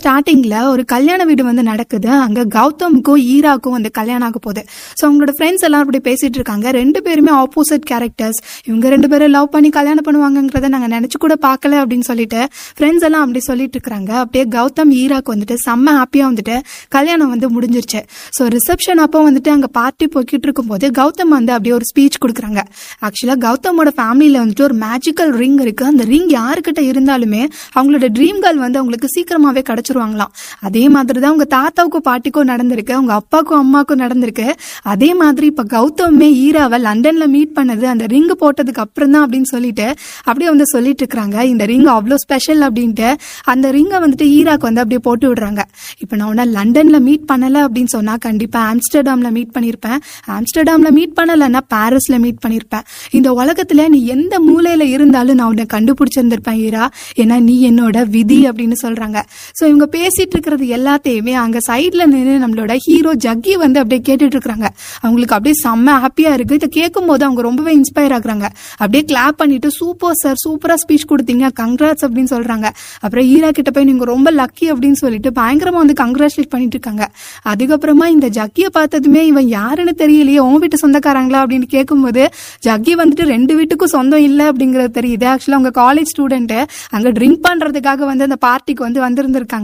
ஸ்டார்டிங்ல ஒரு கல்யாண வீடு வந்து நடக்குது. அங்க கௌதமுக்கும் ஈராக்கும் வந்து கல்யாணம் ஆக போகுது. ஸோ அவங்களோட ஃப்ரெண்ட்ஸ் எல்லாம் அப்படி பேசிட்டு இருக்காங்க. ரெண்டு பேருமே ஆப்போசிட் கேரக்டர்ஸ் இவங்க ரெண்டு பேரும் லவ் பண்ணி கல்யாணம் பண்ணுவாங்கங்கிறத நாங்க நினைச்சு கூட பார்க்கல அப்படின்னு சொல்லிட்டு ஃப்ரெண்ட்ஸ் எல்லாம் அப்படி சொல்லிட்டு இருக்காங்க. அப்படியே கௌதம் ஈராக்கு வந்துட்டு செம்ம ஹாப்பியா வந்துட்டு கல்யாணம் வந்து முடிஞ்சிருச்சு. ஸோ ரிசப்ஷன் அப்போ வந்துட்டு அங்க பார்ட்டி போய்கிட்டு இருக்கும்போது கௌதம் வந்து அப்படியே ஒரு ஸ்பீச் கொடுக்குறாங்க. ஆக்சுவலா கௌதமோட ஃபேமிலியில வந்துட்டு ஒரு மேஜிக்கல் ரிங் இருக்கு. அந்த ரிங் யாருக்கிட்ட இருந்தாலுமே அவங்களோட ட்ரீம் கேர்ள் வந்து அவங்களுக்கு சீக்கிரமாவே அடைச்சிருவாங்களாம் அதே மாதிரி தான் உங்க தாத்தாவுக்கும் பாட்டிக்கும் நடந்திருக்கு உங்க அப்பாவுக்கும் அம்மாவுக்கும் நடந்திருக்கு. அதே மாதிரி இப்ப கௌதமே ஈராவை லண்டன்ல மீட் பண்ணது அந்த ரிங் போட்டதுக்கு அப்புறம் தான் அப்படின்னு சொல்லிட்டு அப்படியே வந்து சொல்லிட்டு இருக்காங்க இந்த ரிங் அவ்வளோ ஸ்பெஷல் அப்படின்ட்டு. அந்த ரிங்கை வந்துட்டு ஈராக்கு வந்து அப்படியே போட்டு விடுறாங்க. இப்போ நான் உன்ன லண்டன்ல மீட் பண்ணல அப்படின்னு சொன்னா கண்டிப்பா ஆம்ஸ்டர்டாம்ல மீட் பண்ணிருப்பேன். ஆம்ஸ்டர்டாம்ல மீட் பண்ணலன்னா பாரிஸ்ல மீட் பண்ணிருப்பேன். இந்த உலகத்துல நீ எந்த மூலையில இருந்தாலும் நான் உன்னை கண்டுபிடிச்சிருந்திருப்பேன் ஈரா. ஏன்னா நீ என்னோட விதி அப்படின்னு சொல்றாங்க. ஸோ இவங்க பேசிட்டு இருக்கிறது எல்லாத்தையுமே அங்க சைட்ல நின்று நம்மளோட ஹீரோ ஜக்கி வந்து அப்படியே கேட்டுட்டு இருக்கிறாங்க. அவங்களுக்கு அப்படியே செம்ம ஹாப்பியா இருக்கு. இதை கேட்கும் போது அவங்க ரொம்பவே இன்ஸ்பயர் ஆகுறாங்க. அப்படியே கிளாப் பண்ணிட்டு சூப்பர் சார் சூப்பரா ஸ்பீச் கொடுத்தீங்க. கங்க்ராட்ஸ் அப்படின்னு சொல்றாங்க. அப்புறம் ஈரா கிட்ட போய் நீங்க ரொம்ப லக்கி அப்படின்னு சொல்லிட்டு பயங்கரமா வந்து கங்க்ராச்சுலேட் பண்ணிட்டு இருக்காங்க. அதுக்கப்புறமா இந்த ஜக்கியை பார்த்ததுமே இவன் யாருன்னு தெரியலையே உன் வீட்டு சொந்தக்காரங்களா? அப்படின்னு கேட்கும்போது ஜக்கி வந்துட்டு ரெண்டு வீட்டுக்கும் சொந்தம் இல்லை அப்படிங்கிறது தெரியுது. ஆக்சுவலா அவங்க காலேஜ் ஸ்டூடெண்ட் அங்க ட்ரிங்க் பண்றதுக்காக வந்து அந்த பார்ட்டிக்கு வந்து வந்திருந்திருக்காங்க.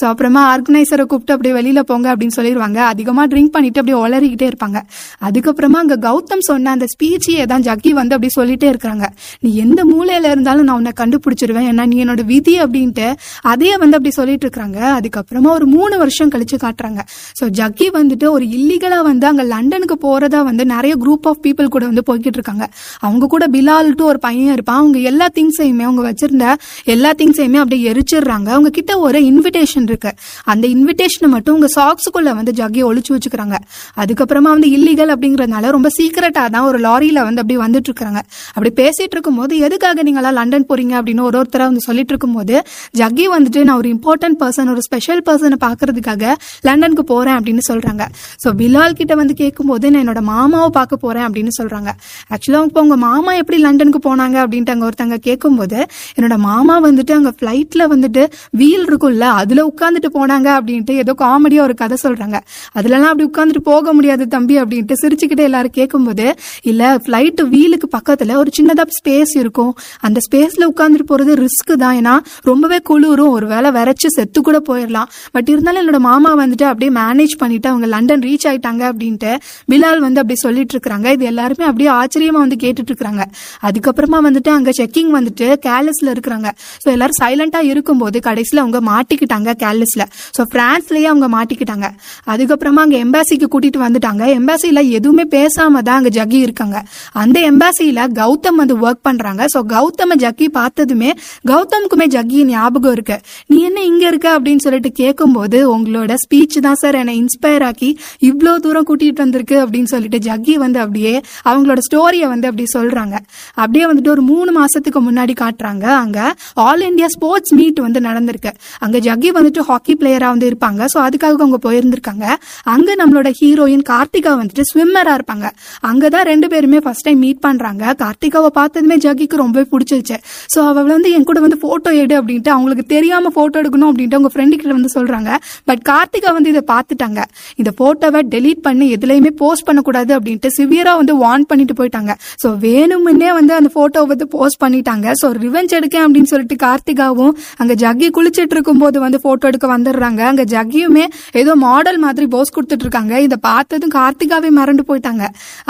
ஸோ அப்புறமா ஆர்கனைசரை கூப்பிட்டு அப்படியே வெளியில போங்க அப்படின்னு சொல்லிடுவாங்க அதிகமா ட்ரிங்க் பண்ணிட்டு அப்படியே உளறிக்கிட்டே இருப்பாங்க. அதுக்கப்புறமா அங்க கௌதம் சொன்ன அந்த ஸ்பீச்சையே தான் ஜக்கி வந்து அப்படி சொல்லிட்டே இருக்கிறாங்க. நீ எந்த மூலையில இருந்தாலும் நான் உன்னை கண்டுபிடிச்சிருவேன். ஏன்னா நீ என்னோட விதி அப்படின்ட்டு அதையே வந்து அப்படி சொல்லிட்டு இருக்காங்க அதுக்கப்புறமா ஒரு மூணு வருஷம் கழிச்சு காட்டுறாங்க. ஸோ ஜக்கி வந்துட்டு ஒரு இல்லீகலாக வந்து அங்க லண்டனுக்கு போறதா வந்து நிறைய குரூப் ஆஃப் பீப்புள் கூட வந்து போய்கிட்டு இருக்காங்க. அவங்க கூட பிலால்ட்டு ஒரு பையன் இருப்பான். அவங்க எல்லா திங்ஸையுமே அவங்க வச்சிருந்த எல்லா திங்ஸையுமே அப்படியே எரிச்சிடுறாங்க. அவங்க கிட்ட ஒரு இன்விடேஷன் இருக்கு. அந்த இன்விடேஷனை மட்டும் உங்க சாக்ஸுக்குள்ள வந்து ஜக்கியை ஒழிச்சு வச்சுக்கிறாங்க. அதுக்கப்புறமா வந்து இல்லீகல் அப்படிங்கறதுனால ரொம்ப சீக்கிரட்டா தான் ஒரு லாரியில வந்து அப்படி வந்துட்டு இருக்காங்க அப்படி பேசிட்டு இருக்கும்போது எதுக்காக நீங்களா லண்டன் போறீங்க? அப்படின்னு ஒரு ஒருத்தரா வந்து சொல்லிட்டு இருக்கும்போது ஜக்கி வந்துட்டு நான் ஒரு இம்பார்ட்டன்ட் பர்சன் ஒரு ஸ்பெஷல் பர்சனை பாக்குறதுக்காக லண்டனுக்கு போறேன் அப்படின்னு சொல்றாங்க. ஸோ பிலால் கிட்ட வந்து கேட்கும்போது நான் என்னோட மாமாவை பார்க்க போறேன் அப்படின்னு சொல்றாங்க. ஆக்சுவலா இப்போ உங்க மாமா எப்படி லண்டனுக்கு போனாங்க அப்படின்ட்டு அங்க ஒருத்தங்க கேட்கும்போது என்னோட மாமா வந்துட்டு அங்க ஃபிளைட்ல வந்துட்டு வீல் இருக்கும்ல அதுல உட்காந்துட்டு போனாங்க அப்படின்ட்டு ஏதோ காமெடியா ஒரு கதை சொல்றாங்க. அதுலலாம் அப்படி உட்காந்துட்டு போக முடியாது தம்பி அப்படின்ட்டு சிரிச்சுக்கிட்டு எல்லாரும் கேட்கும்போது இல்ல ஃப்ளைட்டு வீலுக்கு பக்கத்துல ஒரு சின்னதா ஸ்பேஸ் இருக்கும். அந்த ஸ்பேஸ்ல உட்காந்துட்டு போறது ரிஸ்க் தான். ஏன்னா ரொம்பவே குளிரும். ஒரு வேளை விரைச்சு செத்து கூட போயிடலாம் பட் இருந்தாலும் என்னோட மாமா வந்துட்டு அப்படியே மேனேஜ் பண்ணிட்டு அவங்க லண்டன் ரீச் ஆயிட்டாங்க அப்படின்ட்டு பிலால் வந்து அப்படி சொல்லிட்டு இருக்கிறாங்க. இது எல்லாருமே அப்படியே ஆச்சரியமா வந்து கேட்டுட்டு இருக்காங்க அதுக்கப்புறமா வந்துட்டு அங்க செக்கிங் வந்துட்டு கேலஸ்ல இருக்கிறாங்க. ஸோ எல்லாரும் சைலண்டா இருக்கும்போது கடைசியில் அவங்க மாட்டிக்கிட்டாங்க கேர்லெஸ்ல ஸோ பிரான்ஸ்லயே அவங்க மாட்டிக்கிட்டாங்க. அதுக்கப்புறமா அங்க எம்பாசிக்கு கூட்டிட்டு வந்துட்டாங்க. எம்பாசியில எதுவுமே பேசாம தான் அங்க ஜக்கி இருக்காங்க. அந்த எம்பாசியில கௌதம் வந்து ஒர்க் பண்றாங்க. ஸோ கௌதம ஜக்கி பார்த்ததுமே கௌதமுக்குமே ஜக்கி ஞாபகம் இருக்கு. நீ என்ன இங்க இருக்க அப்படின்னு சொல்லிட்டு கேட்கும்போது உங்களோட ஸ்பீச் தான் சார் என்னை இன்ஸ்பயர் ஆக்கி இவ்வளோ தூரம் கூட்டிட்டு வந்திருக்கு அப்படின்னு சொல்லிட்டு ஜக்கி வந்து அப்படியே அவங்களோட ஸ்டோரியை வந்து அப்படி சொல்றாங்க. அப்படியே வந்துட்டு ஒரு மூணு மாசத்துக்கு முன்னாடி காட்டுறாங்க. அங்க ஆல் இந்தியா ஸ்போர்ட்ஸ் மீட் வந்து நடந்திருக்கு. அங்க ஜக்கி வந்துட்டு ஹாக்கி பிளேயரா வந்து இருப்பாங்க. ஸோ அதுக்காக அவங்க போயிருந்திருக்காங்க. அங்க நம்மளோட ஹீரோயின் கார்த்திகா வந்துட்டு ஸ்விம்மரா இருப்பாங்க. அங்கதான் ரெண்டு பேருமே ஃபர்ஸ்ட் டைம் மீட் பண்றாங்க. கார்த்திகாவை பார்த்ததுமே ஜக்கிக்கு ரொம்பவே பிடிச்சிருச்சு. ஸோ அவள் வந்து என் கூட வந்து போட்டோ எடு அப்படின்ட்டு அவங்களுக்கு தெரியாம போட்டோ எடுக்கணும் அப்படின்ட்டு அவங்க ஃப்ரெண்டு கிட்ட வந்து சொல்றாங்க. பட் கார்த்திகா வந்து இதை பார்த்துட்டாங்க. இந்த போட்டோவை டெலீட் பண்ணி எதுலையுமே போஸ்ட் பண்ணக்கூடாது அப்படின்ட்டு சிவியரா வந்து வார்ன் பண்ணிட்டு போயிட்டாங்க. ஸோ வேணுமுன்னே வந்து அந்த போட்டோ வந்து போஸ்ட் பண்ணிட்டாங்க. ஸோ ரிவெஞ்ச் எடுக்கேன் அப்படின்னு சொல்லிட்டு கார்த்திகாவும் அங்க ஜக்கி குளிச்சிட்டு இருக்கும் போது வந்து போட்டோ எடுக்க வந்துடுறாங்க. அங்க ஜக்கியுமே ஏதோ மாடல் மாதிரி போஸ் கொடுத்துட்டு இருக்காங்க இதை பார்த்ததும் கார்த்திகாவே மறந்து போயிட்டாங்க.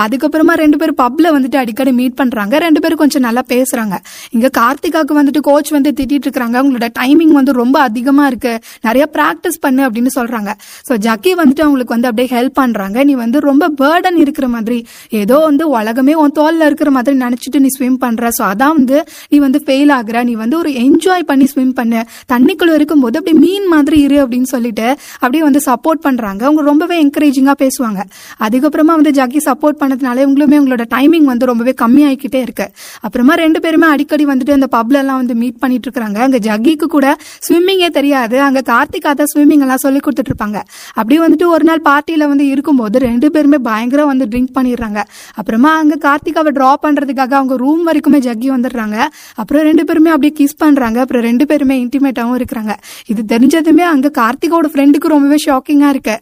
அதுக்கப்புறமா ரெண்டு பேரும் பப்ல வந்துட்டு அடிக்கடி மீட் பண்றாங்க. ரெண்டு பேரும் கொஞ்சம் நல்லா பேசுறாங்க. இங்க கார்த்திகாக்கு வந்துட்டு கோச் வந்து திட்டிட்டு இருக்காங்க அவங்களோட டைமிங் வந்து ரொம்ப அதிகமா இருக்கு. நிறைய பிராக்டிஸ் பண்ணு அப்படின்னு சொல்றாங்க. ஸோ ஜக்கி வந்துட்டு அவங்களுக்கு வந்து அப்படியே ஹெல்ப் பண்றாங்க. நீ வந்து ரொம்ப பேர்டன் இருக்கிற மாதிரி ஏதோ வந்து உலகமே உன் தோல்ல இருக்கிற மாதிரி நினைச்சிட்டு நீ ஸ்விம் பண்ற. ஸோ அதான் வந்து நீ வந்து ஃபெயில் ஆகுற. நீ வந்து ஒரு என்ஜாய் பண்ணி ஸ்விம் பண்ணு. தண்ணிக்குள்ள பேசும்போது அப்படியே மீன் மாதிரி இரு அப்படின்னு சொல்லிட்டு அப்படியே வந்து சப்போர்ட் பண்றாங்க. அவங்க ரொம்பவே என்கரேஜிங்காக பேசுவாங்க. அதுக்கப்புறமா வந்து ஜக்கி சப்போர்ட் பண்ணதுனால உங்களுமே உங்களோட டைமிங் வந்து ரொம்பவே கம்மியாகிக்கிட்டே இருக்கு. அப்புறமா ரெண்டு பேருமே அடிக்கடி வந்துட்டு அந்த பப்ல எல்லாம் வந்து மீட் பண்ணிட்டு இருக்காங்க அங்க ஜக்கிக்கு கூட ஸ்விம்மிங்கே தெரியாது. அங்க கார்த்திகா தான் ஸ்விம்மிங் எல்லாம் சொல்லி கொடுத்துட்டு இருப்பாங்க. அப்படியே வந்துட்டு ஒரு நாள் பார்ட்டியில வந்து இருக்கும்போது ரெண்டு பேருமே பயங்கரம் வந்து ட்ரிங்க் பண்ணிடுறாங்க. அப்புறமா அங்க கார்த்திகாவை ட்ரா பண்றதுக்காக அவங்க ரூம் வரைக்குமே ஜக்கி வந்துடுறாங்க. அப்புறம் ரெண்டு பேருமே அப்படியே கிஸ் பண்றாங்க. அப்புறம் ரெண்டு பேருமே இன்டிமேட்டாவும் இருக்கிறாங்க. இது தெரிஞ்சதுமே அங்க கார்த்திகோட ஃப்ரெண்டுக்கு ரொம்பவே ஷாக்கிங்கா இருக்கு.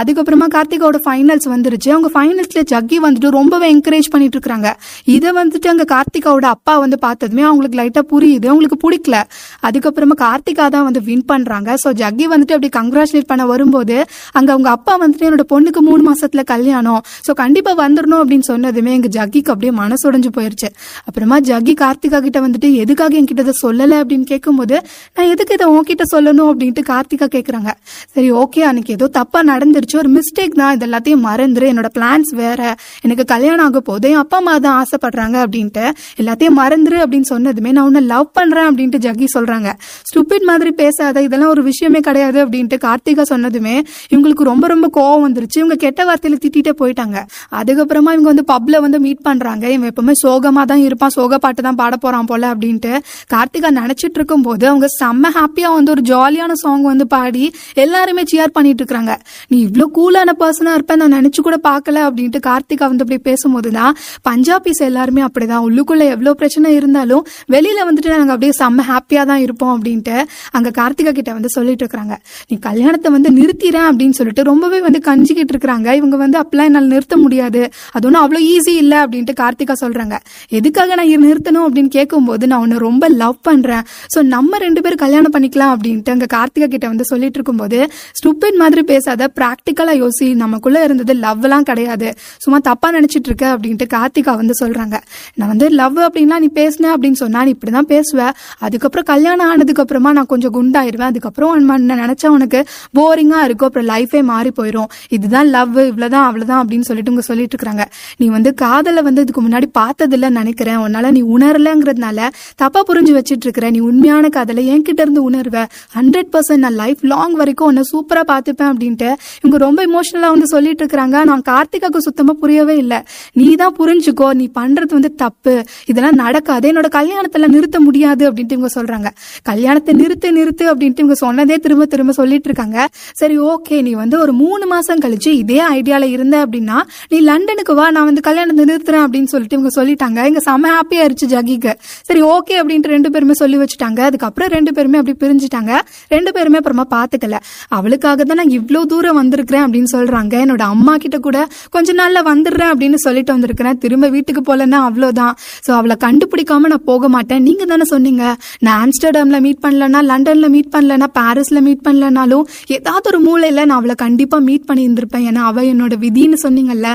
அதுக்கப்புறமா கார்த்திகோட ஃபைனல்ஸ் வந்துருச்சு. அவங்க ஃபைனல்ஸ்ல ஜக்கி வந்துட்டு ரொம்பவே என்கரேஜ் பண்ணிட்டு இருக்காங்க. இதை வந்துட்டு அங்க கார்த்திகாவோட அப்பா வந்து பார்த்ததுமே அவங்களுக்கு லைட்டா புரியுது. அவங்களுக்கு பிடிக்கல. அதுக்கப்புறமா கார்த்திகா தான் வந்து வின் பண்றாங்க. ஸோ ஜக்கி வந்துட்டு அப்படி கங்க்ராச்சுலேட் பண்ண வரும்போது அங்க அவங்க அப்பா வந்துட்டு என்னோட பொண்ணுக்கு மூணு மாசத்துல கல்யாணம். ஸோ கண்டிப்பா வந்துடணும் அப்படின்னு சொன்னதுமே எங்க ஜக்கிக்கு அப்படியே மனசுடைஞ்சு போயிருச்சு. அப்புறமா ஜக்கி கார்த்திகா கிட்ட வந்துட்டு எதுக்காக என்கிட்ட இதை சொல்லலை? அப்படின்னு கேட்கும்போது நான் எதுக்கு இதை உன்கிட்ட சொல்லணும் அப்படின்ட்டு கார்த்திகா கேட்குறாங்க சரி ஓகே அன்னைக்கு ஏதோ தப்பா நடந்துருச்சு. ஒரு மிஸ்டேக் தான். இது எல்லாத்தையும் மறந்துரு. என்னோட பிளான்ஸ் வேற. எனக்கு கல்யாணம் ஆக போது என் அப்பா அம்மா தான் ஆசைப்படுறாங்க அப்படின்ட்டு எல்லாத்தையும் மறந்துரு அப்படின்னு சொன்னதுமே நான் உன்னை லவ் பண்றேன் அப்படின்ட்டு ஜக்கி சொல்றாங்க. ஸ்டூபிட் மாதிரி பேசாத. இதெல்லாம் ஒரு விஷயமே கிடையாது அப்படின்ட்டு கார்த்திகா சொன்னதுமே இவங்களுக்கு ரொம்ப ரொம்ப கோவம் வந்துருச்சு. இவங்க கெட்ட வார்த்தையில திட்டிகிட்டே போயிட்டாங்க. அதுக்கப்புறமா இவங்க வந்து பப்ல வந்து மீட் பண்றாங்க. இவன் எப்பவுமே சோகமா தான் இருப்பான். சோக பாட்டு தான் பாட போறான் போல அப்படின்ட்டு கார்த்திகா நினைச்சிட்டு இருக்கும் போது அவங்க செம்ம ஹாப்பியா வந்து ஒரு ஜாலியான சாங் வந்து பாடி எல்லாருமே சியர் பண்ணிட்டு இருக்காங்க நீ இவ்வளோ கூலான பர்சனாக இருப்ப நான் நினச்சி கூட பார்க்கல அப்படின்ட்டு கார்த்திகா வந்து அப்படி பேசும்போது தான் பஞ்சாபிஸ் எல்லாருமே அப்படிதான். உள்ளுக்குள்ளே எவ்வளோ பிரச்சனை இருந்தாலும் வெளியில் வந்துட்டு நாங்கள் அப்படியே செம்ம ஹாப்பியாக தான் இருப்போம் அப்படின்ட்டு அங்கே கார்த்திகா கிட்ட வந்து சொல்லிட்டு இருக்காங்க நீ கல்யாணத்தை வந்து நிறுத்திறேன் அப்படின்னு சொல்லிட்டு ரொம்பவே வந்து கஞ்சிக்கிட்டு இருக்கிறாங்க இவங்க வந்து அப்பெல்லாம் என்னால் நிறுத்த முடியாது. அது ஒன்றும் அவ்வளோ ஈஸி இல்லை அப்படின்ட்டு கார்த்திகா சொல்கிறாங்க எதுக்காக நான் நிறுத்தணும் அப்படின்னு கேட்கும்போது நான் உன்னை ரொம்ப லவ் பண்ணுறேன் ஸோ நம்ம ரெண்டு பேரும் கல்யாணம் பண்ணிக்கலாம் அப்படின்ட்டு அங்க கார்த்திகா கிட்ட வந்து சொல்லிட்டு இருக்கும்போது ஸ்டூபிட் மாதிரி பேசாத ப்ராக்டிக்கலாக யோசி நமக்குள்ள இருந்தது லவ்லாம் கிடையாது. சும்மா தப்பா நினைச்சிட்டு இருக்க அப்படின்ட்டு கார்த்திகா வந்து சொல்றாங்க. நான் வந்து லவ் அப்படின்னா நீ பேசின அப்படின்னு சொன்னா நீ இப்படிதான் பேசுவேன் அதுக்கப்புறம் கல்யாணம் ஆனதுக்கு அப்புறமா நான் கொஞ்சம் குண்டாயிருவேன். அதுக்கப்புறம் உன்னை நினைச்சா உனக்கு போரிங்கா இருக்கும். அப்புறம் லைஃபே மாறி போயிடும் இதுதான் லவ் இவ்வளவுதான் அவ்வளவுதான் அப்படின்னு சொல்லிட்டு உங்க சொல்லிட்டு இருக்காங்க. நீ வந்து காதலை வந்து இதுக்கு முன்னாடி பார்த்ததில்லன்னு நினைக்கிறேன். உன்னால நீ உணரலங்கிறதுனால தப்பா புரிஞ்சு வச்சிட்டு இருக்கிற. நீ உண்மையான காதலை என்கிட்ட இருந்து உணர்வ. ஹண்ட்ரட் பர்சன்ட் நான் லைஃப் லாங் வரைக்கும் உன்னை சூப்பராக பார்த்துப்பேன் அப்படின்ட்டு இவங்க ரொம்ப இமோஷனலாக வந்து சொல்லிட்டு இருக்கிறாங்க. நான் கார்த்திகாக்கு சுத்தமாக புரியவே இல்லை. நீ தான் புரிஞ்சுக்கோ நீ பண்றது வந்து தப்பு. இதெல்லாம் நடக்காது. என்னோட கல்யாணத்தில் நிறுத்த முடியாது அப்படின்ட்டு இவங்க சொல்றாங்க. கல்யாணத்தை நிறுத்து நிறுத்து அப்படின்ட்டு இவங்க சொன்னதே திரும்ப திரும்ப சொல்லிட்டு இருக்காங்க. சரி ஓகே நீ வந்து ஒரு மூணு மாதம் கழிச்சு இதே ஐடியாவில் இருந்த அப்படின்னா நீ லண்டனுக்கு வா நான் வந்து கல்யாணத்தை நிறுத்துறேன் அப்படின்னு சொல்லிட்டு இவங்க சொல்லிட்டாங்க. இங்கே செம ஹாப்பியாக இருந்துச்சு ஜகிக்கு. சரி ஓகே அப்படின்ட்டு ரெண்டு பேருமே சொல்லி வச்சுட்டாங்க. அதுக்கப்புறம் ரெண்டு பேருமே அப்படி பிரிஞ்சுட்டாங்க. ரெண்டு பேருமே அப்புறமா பாத்துக்கல. அவளுக்காக தான் நான் இவ்வளவு தூரம் வந்திருக்கிறேன் அப்படின்னு சொல்றாங்க. என்னோட அம்மா கிட்ட கூட கொஞ்ச நாள்ல வந்துடுறேன் அப்படின்னு சொல்லிட்டு வந்திருக்கிறேன். திரும்ப வீட்டுக்கு போலன்னா அவ்வளவுதான் சோ அவளை கண்டுபிடிக்காம நான் போக மாட்டேன். நீங்க தானே சொன்னீங்க. நான் ஆம்ஸ்டர்டாம்ல மீட் பண்ணலன்னா லண்டன்ல மீட் பண்ணலன்னா பாரிஸ்ல மீட் பண்ணலனாலும் ஏதாவது ஒரு மூலையில நான் அவளை கண்டிப்பா மீட் பண்ணி இருந்திருப்பேன் ஏன்னா அவ என்னோட விதின்னு சொன்னீங்கல்ல.